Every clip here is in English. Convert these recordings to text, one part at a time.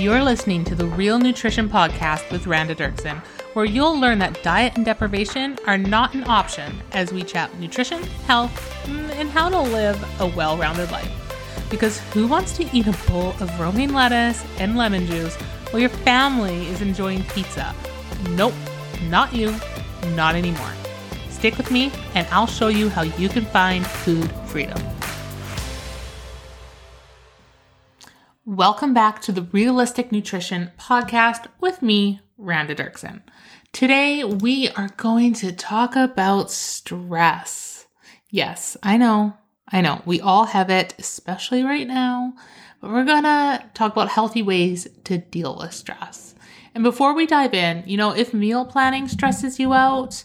You're listening to the Real Nutrition Podcast with Randa Derkson, where you'll learn that diet and deprivation are not an option as we chat nutrition, health, mm, and how to live a well rounded life. Because who wants to eat a bowl of romaine lettuce and lemon juice while your family is enjoying pizza? Nope, not you, not anymore. Stick with me, and I'll show you how you can find food freedom. Welcome back to the Realistic Nutrition Podcast with me, Randa Derkson. Today, we are going to talk about stress. Yes, I know, I know, we all have it, especially right now, but we're gonna talk about healthy ways to deal with stress. And before we dive in, you know, if meal planning stresses you out,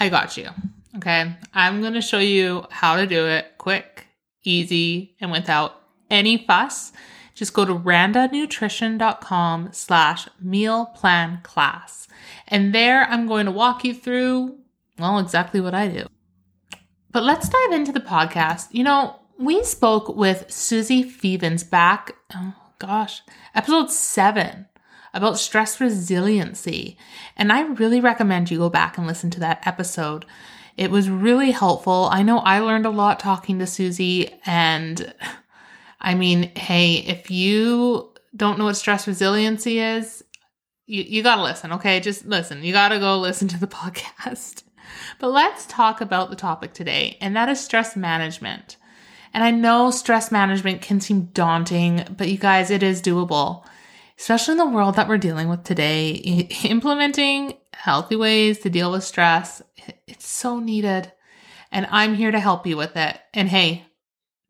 I got you. Okay. I'm gonna show you how to do it quick, easy, and without any fuss just go to randanutrition.com slash meal plan class. And there I'm going to walk you through, well, exactly what I do. But let's dive into the podcast. You know, we spoke with Suzi Fevens back, oh gosh, episode seven about stress resiliency. And I really recommend you go back and listen to that episode. It was really helpful. I know I learned a lot talking to Suzi and I mean, hey, if you don't know what stress resiliency is, you, you gotta listen, okay? Just listen. You gotta go listen to the podcast. But let's talk about the topic today, and that is stress management. And I know stress management can seem daunting, but you guys, it is doable, especially in the world that we're dealing with today. Implementing healthy ways to deal with stress, it's so needed. And I'm here to help you with it. And hey,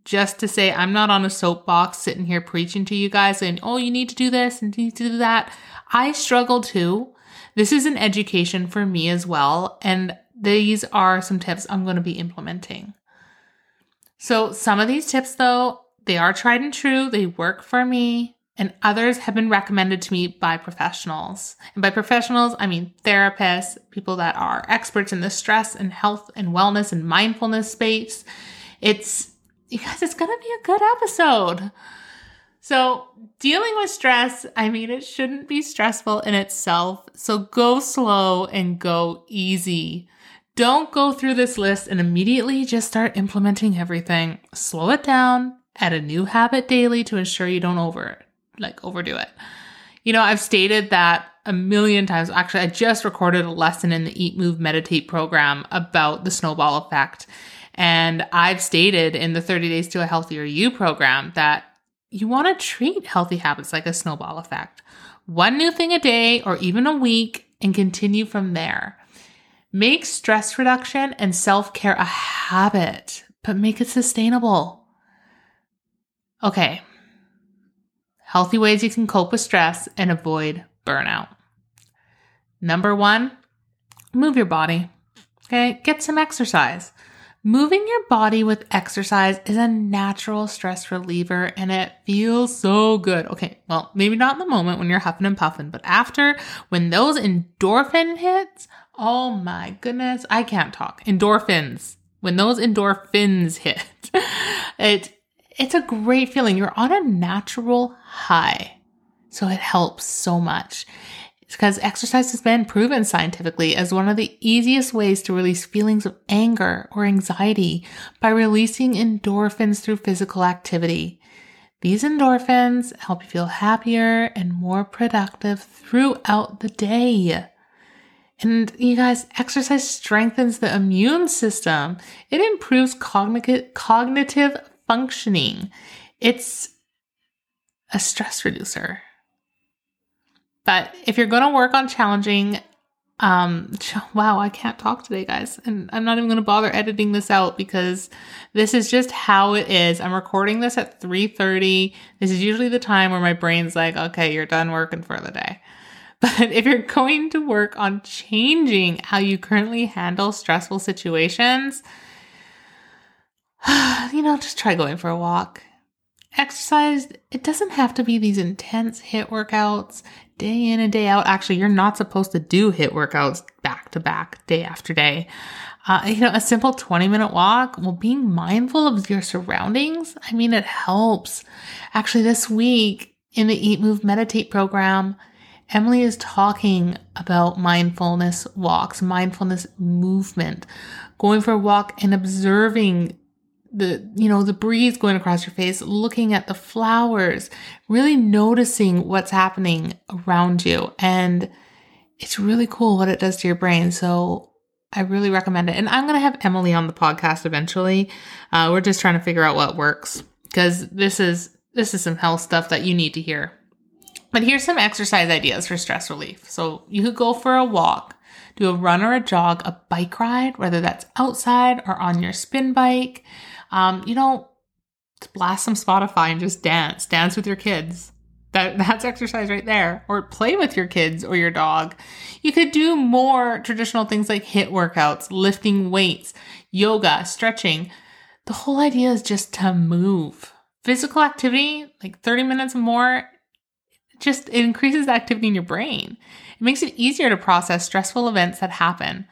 just to say I'm not on a soapbox sitting here preaching to you guys and, oh, you need to do this and you need to do that. I struggle too. This is an education for me as well. And these are some tips I'm going to be implementing. So, some of these tips, though, they are tried and true, they work for me, and others have been recommended to me by professionals. And by professionals, I mean therapists, people that are experts in the stress and health and wellness and mindfulness space. It's you guys, it's going to be a good episode. So, dealing with stress, I mean, it shouldn't be stressful in itself. So, go slow and go easy. Don't go through this list and immediately just start implementing everything. Slow it down, add a new habit daily to ensure you don't over like overdo it. You know, I've stated that a million times. Actually, I just recorded a lesson in the Eat Move Meditate program about the snowball effect. And I've stated in the 30 Days to a Healthier You program that you want to treat healthy habits like a snowball effect. One new thing a day or even a week and continue from there. Make stress reduction and self care a habit, but make it sustainable. Okay. Healthy ways you can cope with stress and avoid burnout. Number one, move your body. Okay. Get some exercise. Moving your body with exercise is a natural stress reliever and it feels so good. Okay, well, maybe not in the moment when you're huffing and puffing, but after, when those endorphin hits, oh my goodness, I can't talk. Endorphins. When those endorphins hit, it it's a great feeling. You're on a natural high. So it helps so much because exercise has been proven scientifically as one of the easiest ways to release feelings of anger or anxiety by releasing endorphins through physical activity. These endorphins help you feel happier and more productive throughout the day. And you guys, exercise strengthens the immune system. It improves cognitive, cognitive functioning. It's a stress reducer. But if you're going to work on challenging, um, wow, I can't talk today, guys. And I'm not even going to bother editing this out because this is just how it is. I'm recording this at 3:30. This is usually the time where my brain's like, "Okay, you're done working for the day." But if you're going to work on changing how you currently handle stressful situations, you know, just try going for a walk exercise, it doesn't have to be these intense HIIT workouts day in and day out. Actually, you're not supposed to do HIIT workouts back to back, day after day. Uh, you know, a simple 20 minute walk, well, being mindful of your surroundings, I mean, it helps. Actually, this week, in the Eat, Move, Meditate program, Emily is talking about mindfulness walks, mindfulness movement, going for a walk and observing the you know the breeze going across your face looking at the flowers really noticing what's happening around you. And it's really cool what it does to your brain. So i really recommend it. And i'm going to have emily on the podcast eventually. Uh, we're just trying to figure out what works because this is this is some health stuff that you need to hear. But here's some exercise ideas for stress relief. So you could go for a walk do a run or a jog a bike ride whether that's outside or on your spin bike um, you know, blast some Spotify and just dance. Dance with your kids. That that's exercise right there. Or play with your kids or your dog. You could do more traditional things like HIIT workouts, lifting weights, yoga, stretching. The whole idea is just to move. Physical activity, like 30 minutes more, just it increases the activity in your brain. It makes it easier to process stressful events that happen.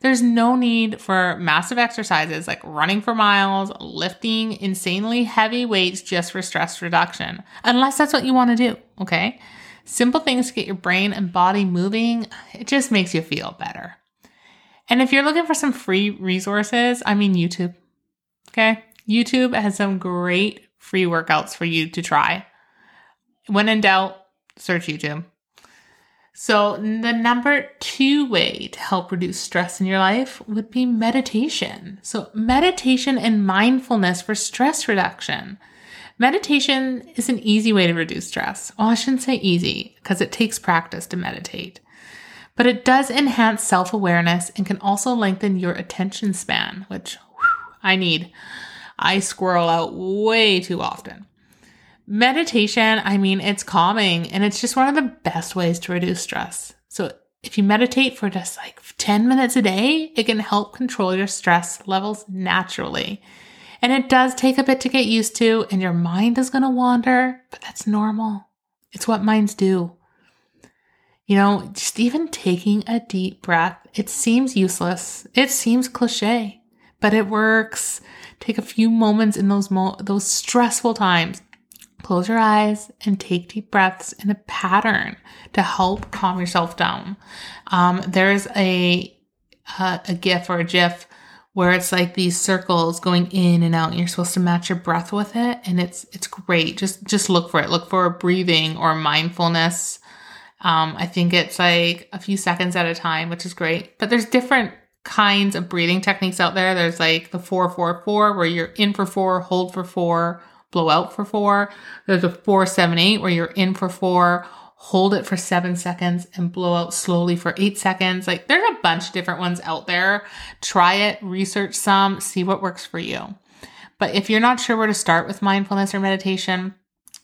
There's no need for massive exercises like running for miles, lifting insanely heavy weights just for stress reduction, unless that's what you want to do, okay? Simple things to get your brain and body moving, it just makes you feel better. And if you're looking for some free resources, I mean YouTube, okay? YouTube has some great free workouts for you to try. When in doubt, search YouTube. So, the number two way to help reduce stress in your life would be meditation. So, meditation and mindfulness for stress reduction. Meditation is an easy way to reduce stress. Well, I shouldn't say easy because it takes practice to meditate, but it does enhance self awareness and can also lengthen your attention span, which whew, I need. I squirrel out way too often. Meditation, I mean, it's calming and it's just one of the best ways to reduce stress. So, if you meditate for just like 10 minutes a day, it can help control your stress levels naturally. And it does take a bit to get used to, and your mind is going to wander, but that's normal. It's what minds do. You know, just even taking a deep breath, it seems useless. It seems cliche, but it works. Take a few moments in those mo- those stressful times Close your eyes and take deep breaths in a pattern to help calm yourself down. Um, there's a, a a GIF or a GIF where it's like these circles going in and out. And you're supposed to match your breath with it and it's it's great. Just just look for it. Look for breathing or mindfulness. Um, i think it's like a few seconds at a time which is great. But there's different kinds of breathing techniques out there. There's like the 444 where you're in for four hold for four blow out for four. There's a four, seven, eight where you're in for four, hold it for seven seconds and blow out slowly for eight seconds. Like there's a bunch of different ones out there. Try it, research some, see what works for you. But if you're not sure where to start with mindfulness or meditation,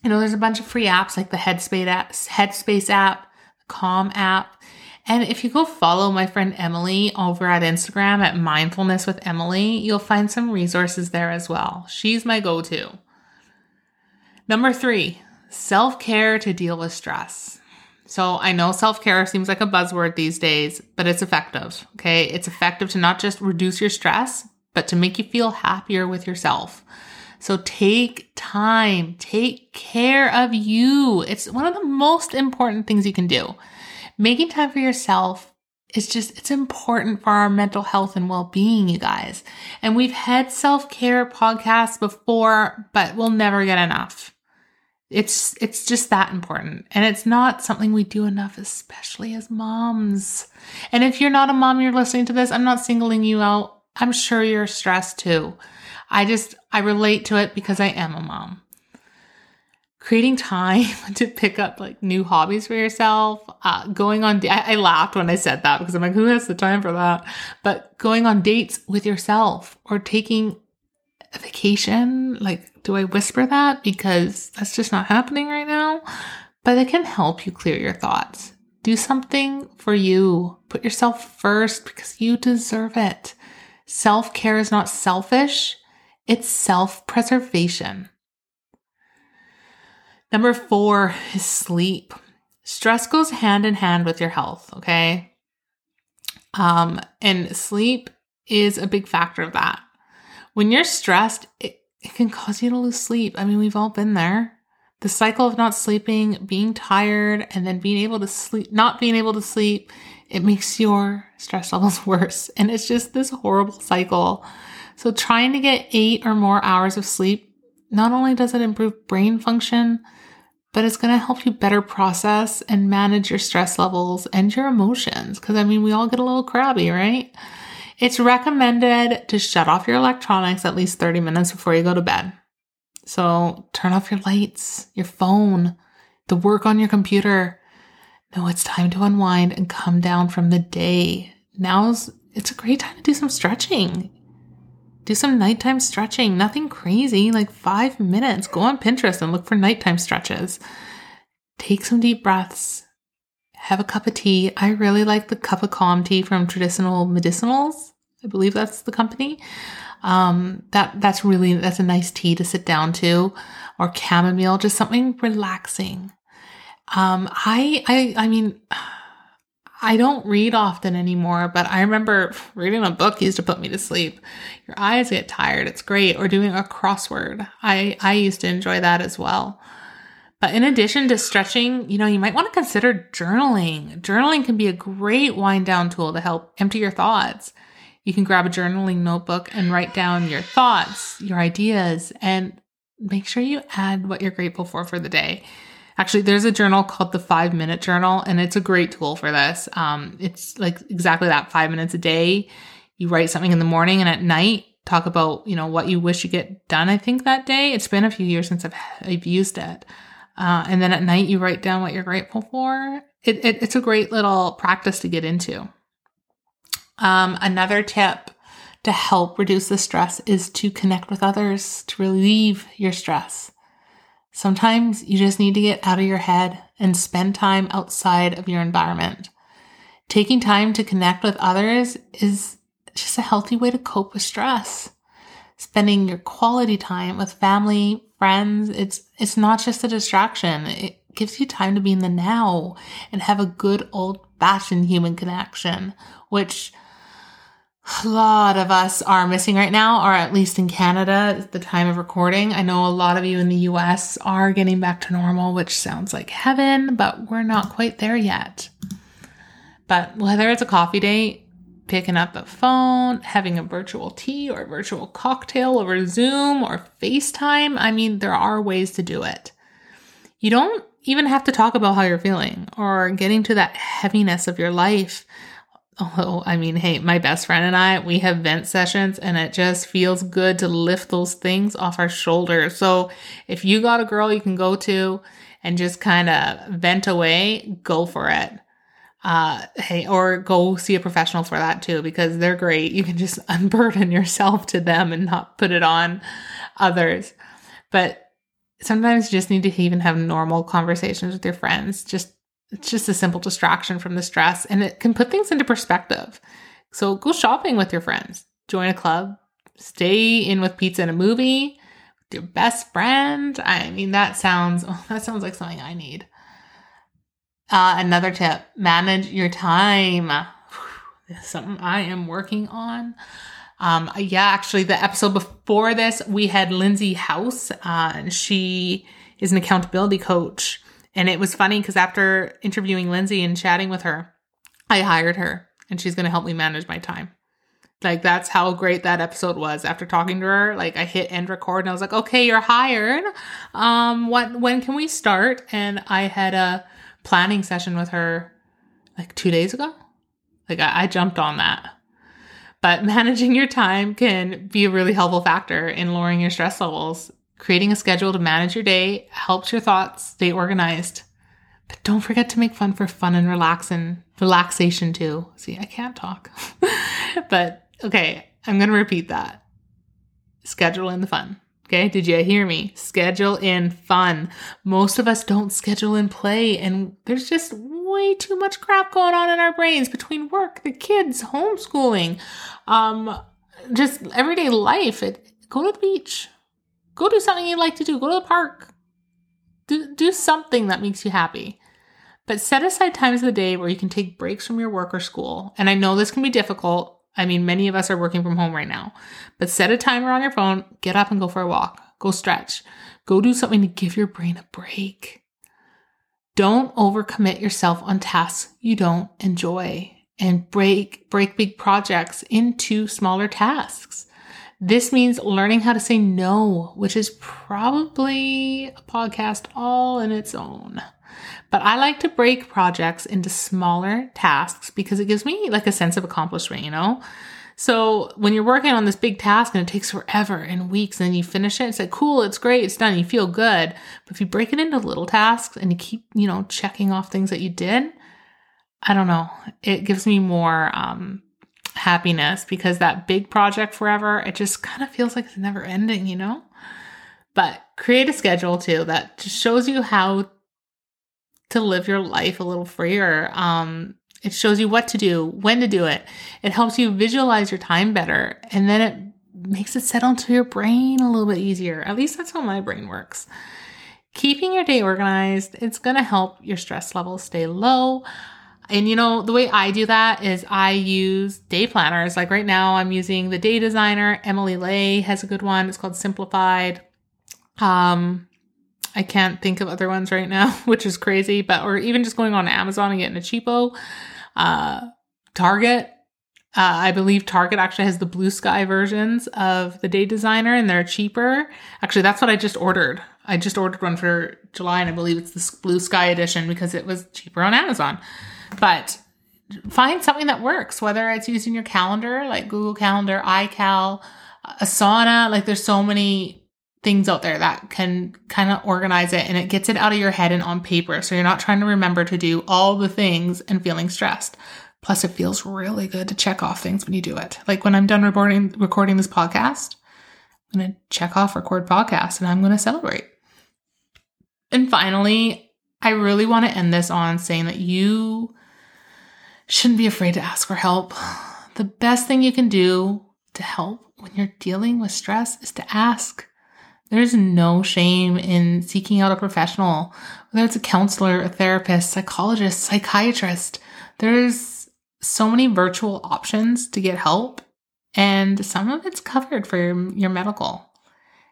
you know, there's a bunch of free apps like the Headspace app, Headspace app, Calm app. And if you go follow my friend Emily over at Instagram at Mindfulness with Emily, you'll find some resources there as well. She's my go to. Number three, self care to deal with stress. So I know self care seems like a buzzword these days, but it's effective. Okay. It's effective to not just reduce your stress, but to make you feel happier with yourself. So take time, take care of you. It's one of the most important things you can do. Making time for yourself is just, it's important for our mental health and well being, you guys. And we've had self care podcasts before, but we'll never get enough. It's it's just that important. And it's not something we do enough, especially as moms. And if you're not a mom, you're listening to this, I'm not singling you out. I'm sure you're stressed too. I just I relate to it because I am a mom. Creating time to pick up like new hobbies for yourself, uh, going on. I, I laughed when I said that because I'm like, who has the time for that? But going on dates with yourself or taking a vacation, like do I whisper that? Because that's just not happening right now. But it can help you clear your thoughts. Do something for you. Put yourself first because you deserve it. Self care is not selfish, it's self preservation. Number four is sleep. Stress goes hand in hand with your health, okay? Um, and sleep is a big factor of that. When you're stressed, it, it can cause you to lose sleep. I mean, we've all been there. the cycle of not sleeping, being tired, and then being able to sleep, not being able to sleep, it makes your stress levels worse. And it's just this horrible cycle. So trying to get eight or more hours of sleep, not only does it improve brain function, but it's going to help you better process and manage your stress levels and your emotions. Cause I mean, we all get a little crabby, right? It's recommended to shut off your electronics at least 30 minutes before you go to bed. So turn off your lights, your phone, the work on your computer. No, it's time to unwind and come down from the day. Now's it's a great time to do some stretching. Do some nighttime stretching. Nothing crazy, like five minutes. Go on Pinterest and look for nighttime stretches. Take some deep breaths. Have a cup of tea. I really like the cup of calm tea from Traditional Medicinals. I believe that's the company. Um, that that's really that's a nice tea to sit down to, or chamomile, just something relaxing. Um, I I I mean, I don't read often anymore, but I remember reading a book used to put me to sleep. Your eyes get tired; it's great. Or doing a crossword. I I used to enjoy that as well. But in addition to stretching, you know, you might want to consider journaling. Journaling can be a great wind down tool to help empty your thoughts. You can grab a journaling notebook and write down your thoughts, your ideas, and make sure you add what you're grateful for for the day. Actually, there's a journal called the Five Minute Journal, and it's a great tool for this. Um, it's like exactly that five minutes a day. You write something in the morning and at night, talk about you know what you wish you get done. I think that day. It's been a few years since I've I've used it. Uh, and then at night, you write down what you're grateful for. It, it, it's a great little practice to get into. Um, another tip to help reduce the stress is to connect with others to relieve your stress. Sometimes you just need to get out of your head and spend time outside of your environment. Taking time to connect with others is just a healthy way to cope with stress. Spending your quality time with family, friends, it's it's not just a distraction. It gives you time to be in the now and have a good old fashioned human connection, which a lot of us are missing right now, or at least in Canada at the time of recording. I know a lot of you in the US are getting back to normal, which sounds like heaven, but we're not quite there yet. But whether it's a coffee date, picking up a phone, having a virtual tea or virtual cocktail over Zoom or FaceTime, I mean, there are ways to do it. You don't even have to talk about how you're feeling or getting to that heaviness of your life Although, I mean, hey, my best friend and I, we have vent sessions and it just feels good to lift those things off our shoulders. So if you got a girl you can go to and just kind of vent away, go for it. Uh, hey, or go see a professional for that too, because they're great. You can just unburden yourself to them and not put it on others. But sometimes you just need to even have normal conversations with your friends. Just it's just a simple distraction from the stress and it can put things into perspective. So go shopping with your friends, join a club, stay in with pizza and a movie, with your best friend. I mean, that sounds oh, that sounds like something I need. Uh, another tip: manage your time. Is something I am working on. Um, yeah, actually, the episode before this, we had Lindsay House, uh, and she is an accountability coach and it was funny because after interviewing Lindsay and chatting with her, I hired her and she's going to help me manage my time. Like that's how great that episode was. After talking to her, like I hit end record and I was like, "Okay, you're hired. Um what when can we start?" And I had a planning session with her like 2 days ago. Like I, I jumped on that. But managing your time can be a really helpful factor in lowering your stress levels Creating a schedule to manage your day helps your thoughts stay organized. But don't forget to make fun for fun and relaxing relaxation too. See, I can't talk. but okay, I'm going to repeat that. Schedule in the fun. Okay, did you hear me? Schedule in fun. Most of us don't schedule in play, and there's just way too much crap going on in our brains between work, the kids, homeschooling, um, just everyday life. It, go to the beach, Go do something you like to do. Go to the park. Do, do something that makes you happy. But set aside times of the day where you can take breaks from your work or school. And I know this can be difficult. I mean, many of us are working from home right now. But set a timer on your phone, get up and go for a walk. Go stretch. Go do something to give your brain a break. Don't overcommit yourself on tasks you don't enjoy and break break big projects into smaller tasks. This means learning how to say no, which is probably a podcast all in its own. But I like to break projects into smaller tasks because it gives me like a sense of accomplishment, you know? So when you're working on this big task and it takes forever and weeks and then you finish it, it's like, cool, it's great, it's done, you feel good. But if you break it into little tasks and you keep, you know, checking off things that you did, I don't know, it gives me more um, happiness because that big project forever, it just kind of feels like it's never ending, you know? But create a schedule too that just shows you how to live your life a little freer. Um, it shows you what to do, when to do it. It helps you visualize your time better. And then it makes it settle into your brain a little bit easier. At least that's how my brain works. Keeping your day organized, it's going to help your stress levels stay low. And you know, the way I do that is I use day planners. Like right now, I'm using the day designer. Emily Ley has a good one. It's called Simplified. Um, I can't think of other ones right now, which is crazy, but or even just going on Amazon and getting a cheapo. Uh, Target, uh, I believe Target actually has the blue sky versions of the day designer and they're cheaper. Actually, that's what I just ordered. I just ordered one for July and I believe it's the blue sky edition because it was cheaper on Amazon. But find something that works, whether it's using your calendar like Google Calendar, iCal, Asana. Like there's so many things out there that can kind of organize it and it gets it out of your head and on paper. So you're not trying to remember to do all the things and feeling stressed. Plus, it feels really good to check off things when you do it. Like when I'm done recording recording this podcast, I'm gonna check off record podcast and I'm gonna celebrate. And finally, I really want to end this on saying that you shouldn't be afraid to ask for help. The best thing you can do to help when you're dealing with stress is to ask. There's no shame in seeking out a professional, whether it's a counselor, a therapist, psychologist, psychiatrist. There's so many virtual options to get help, and some of it's covered for your, your medical.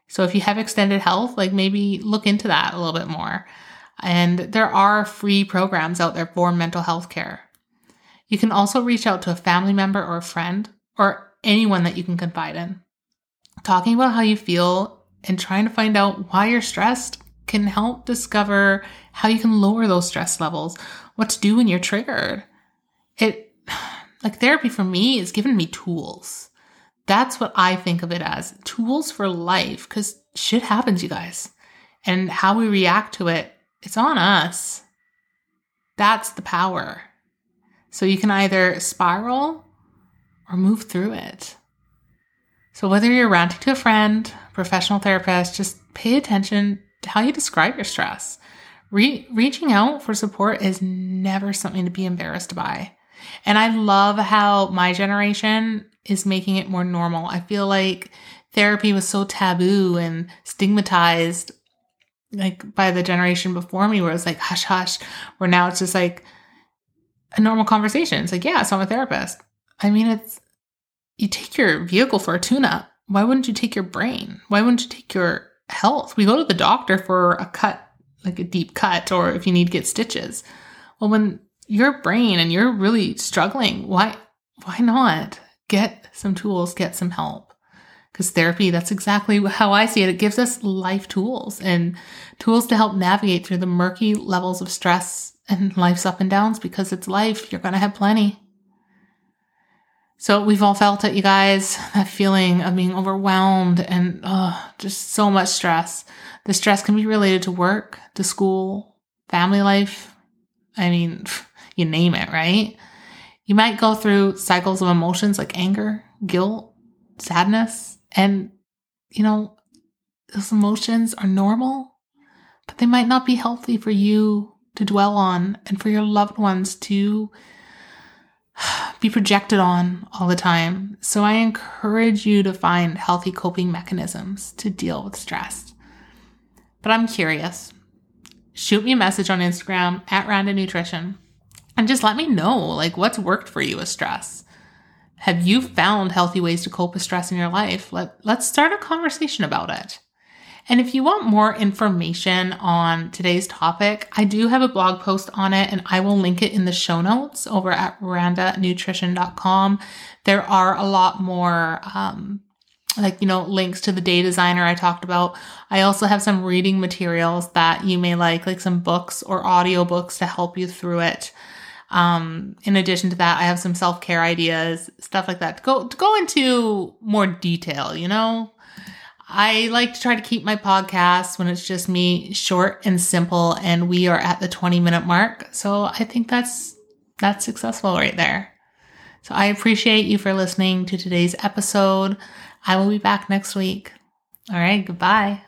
So if you have extended health, like maybe look into that a little bit more. And there are free programs out there for mental health care. You can also reach out to a family member or a friend or anyone that you can confide in. Talking about how you feel and trying to find out why you're stressed can help discover how you can lower those stress levels, what to do when you're triggered. It, like therapy for me, is giving me tools. That's what I think of it as tools for life because shit happens, you guys. And how we react to it, it's on us. That's the power. So you can either spiral or move through it. So, whether you're ranting to a friend, professional therapist, just pay attention to how you describe your stress. Re- reaching out for support is never something to be embarrassed by. And I love how my generation is making it more normal. I feel like therapy was so taboo and stigmatized like by the generation before me where it's like hush hush where now it's just like a normal conversation it's like yeah so i'm a therapist i mean it's you take your vehicle for a tune up. Why wouldn't you take your brain? Why wouldn't you take your health? We go to the doctor for a cut, like a deep cut, or if you need to get stitches. Well, when your brain and you're really struggling, why why not get some tools, get some help? Because therapy, that's exactly how I see it. It gives us life tools and tools to help navigate through the murky levels of stress and life's up and downs because it's life. You're going to have plenty. So we've all felt it, you guys, that feeling of being overwhelmed and just so much stress. The stress can be related to work, to school, family life. I mean, you name it, right? You might go through cycles of emotions like anger, guilt, sadness, and you know, those emotions are normal, but they might not be healthy for you to dwell on and for your loved ones to be projected on all the time. So I encourage you to find healthy coping mechanisms to deal with stress. But I'm curious. Shoot me a message on Instagram at Randa Nutrition and just let me know like what's worked for you with stress. Have you found healthy ways to cope with stress in your life? Let, let's start a conversation about it. And if you want more information on today's topic, I do have a blog post on it and I will link it in the show notes over at randanutrition.com. There are a lot more, um, like, you know, links to the day designer I talked about. I also have some reading materials that you may like, like some books or audiobooks to help you through it. Um, in addition to that, I have some self care ideas, stuff like that to go, to go into more detail, you know? I like to try to keep my podcast when it's just me short and simple and we are at the 20 minute mark. So I think that's that's successful right there. So I appreciate you for listening to today's episode. I will be back next week. All right, goodbye.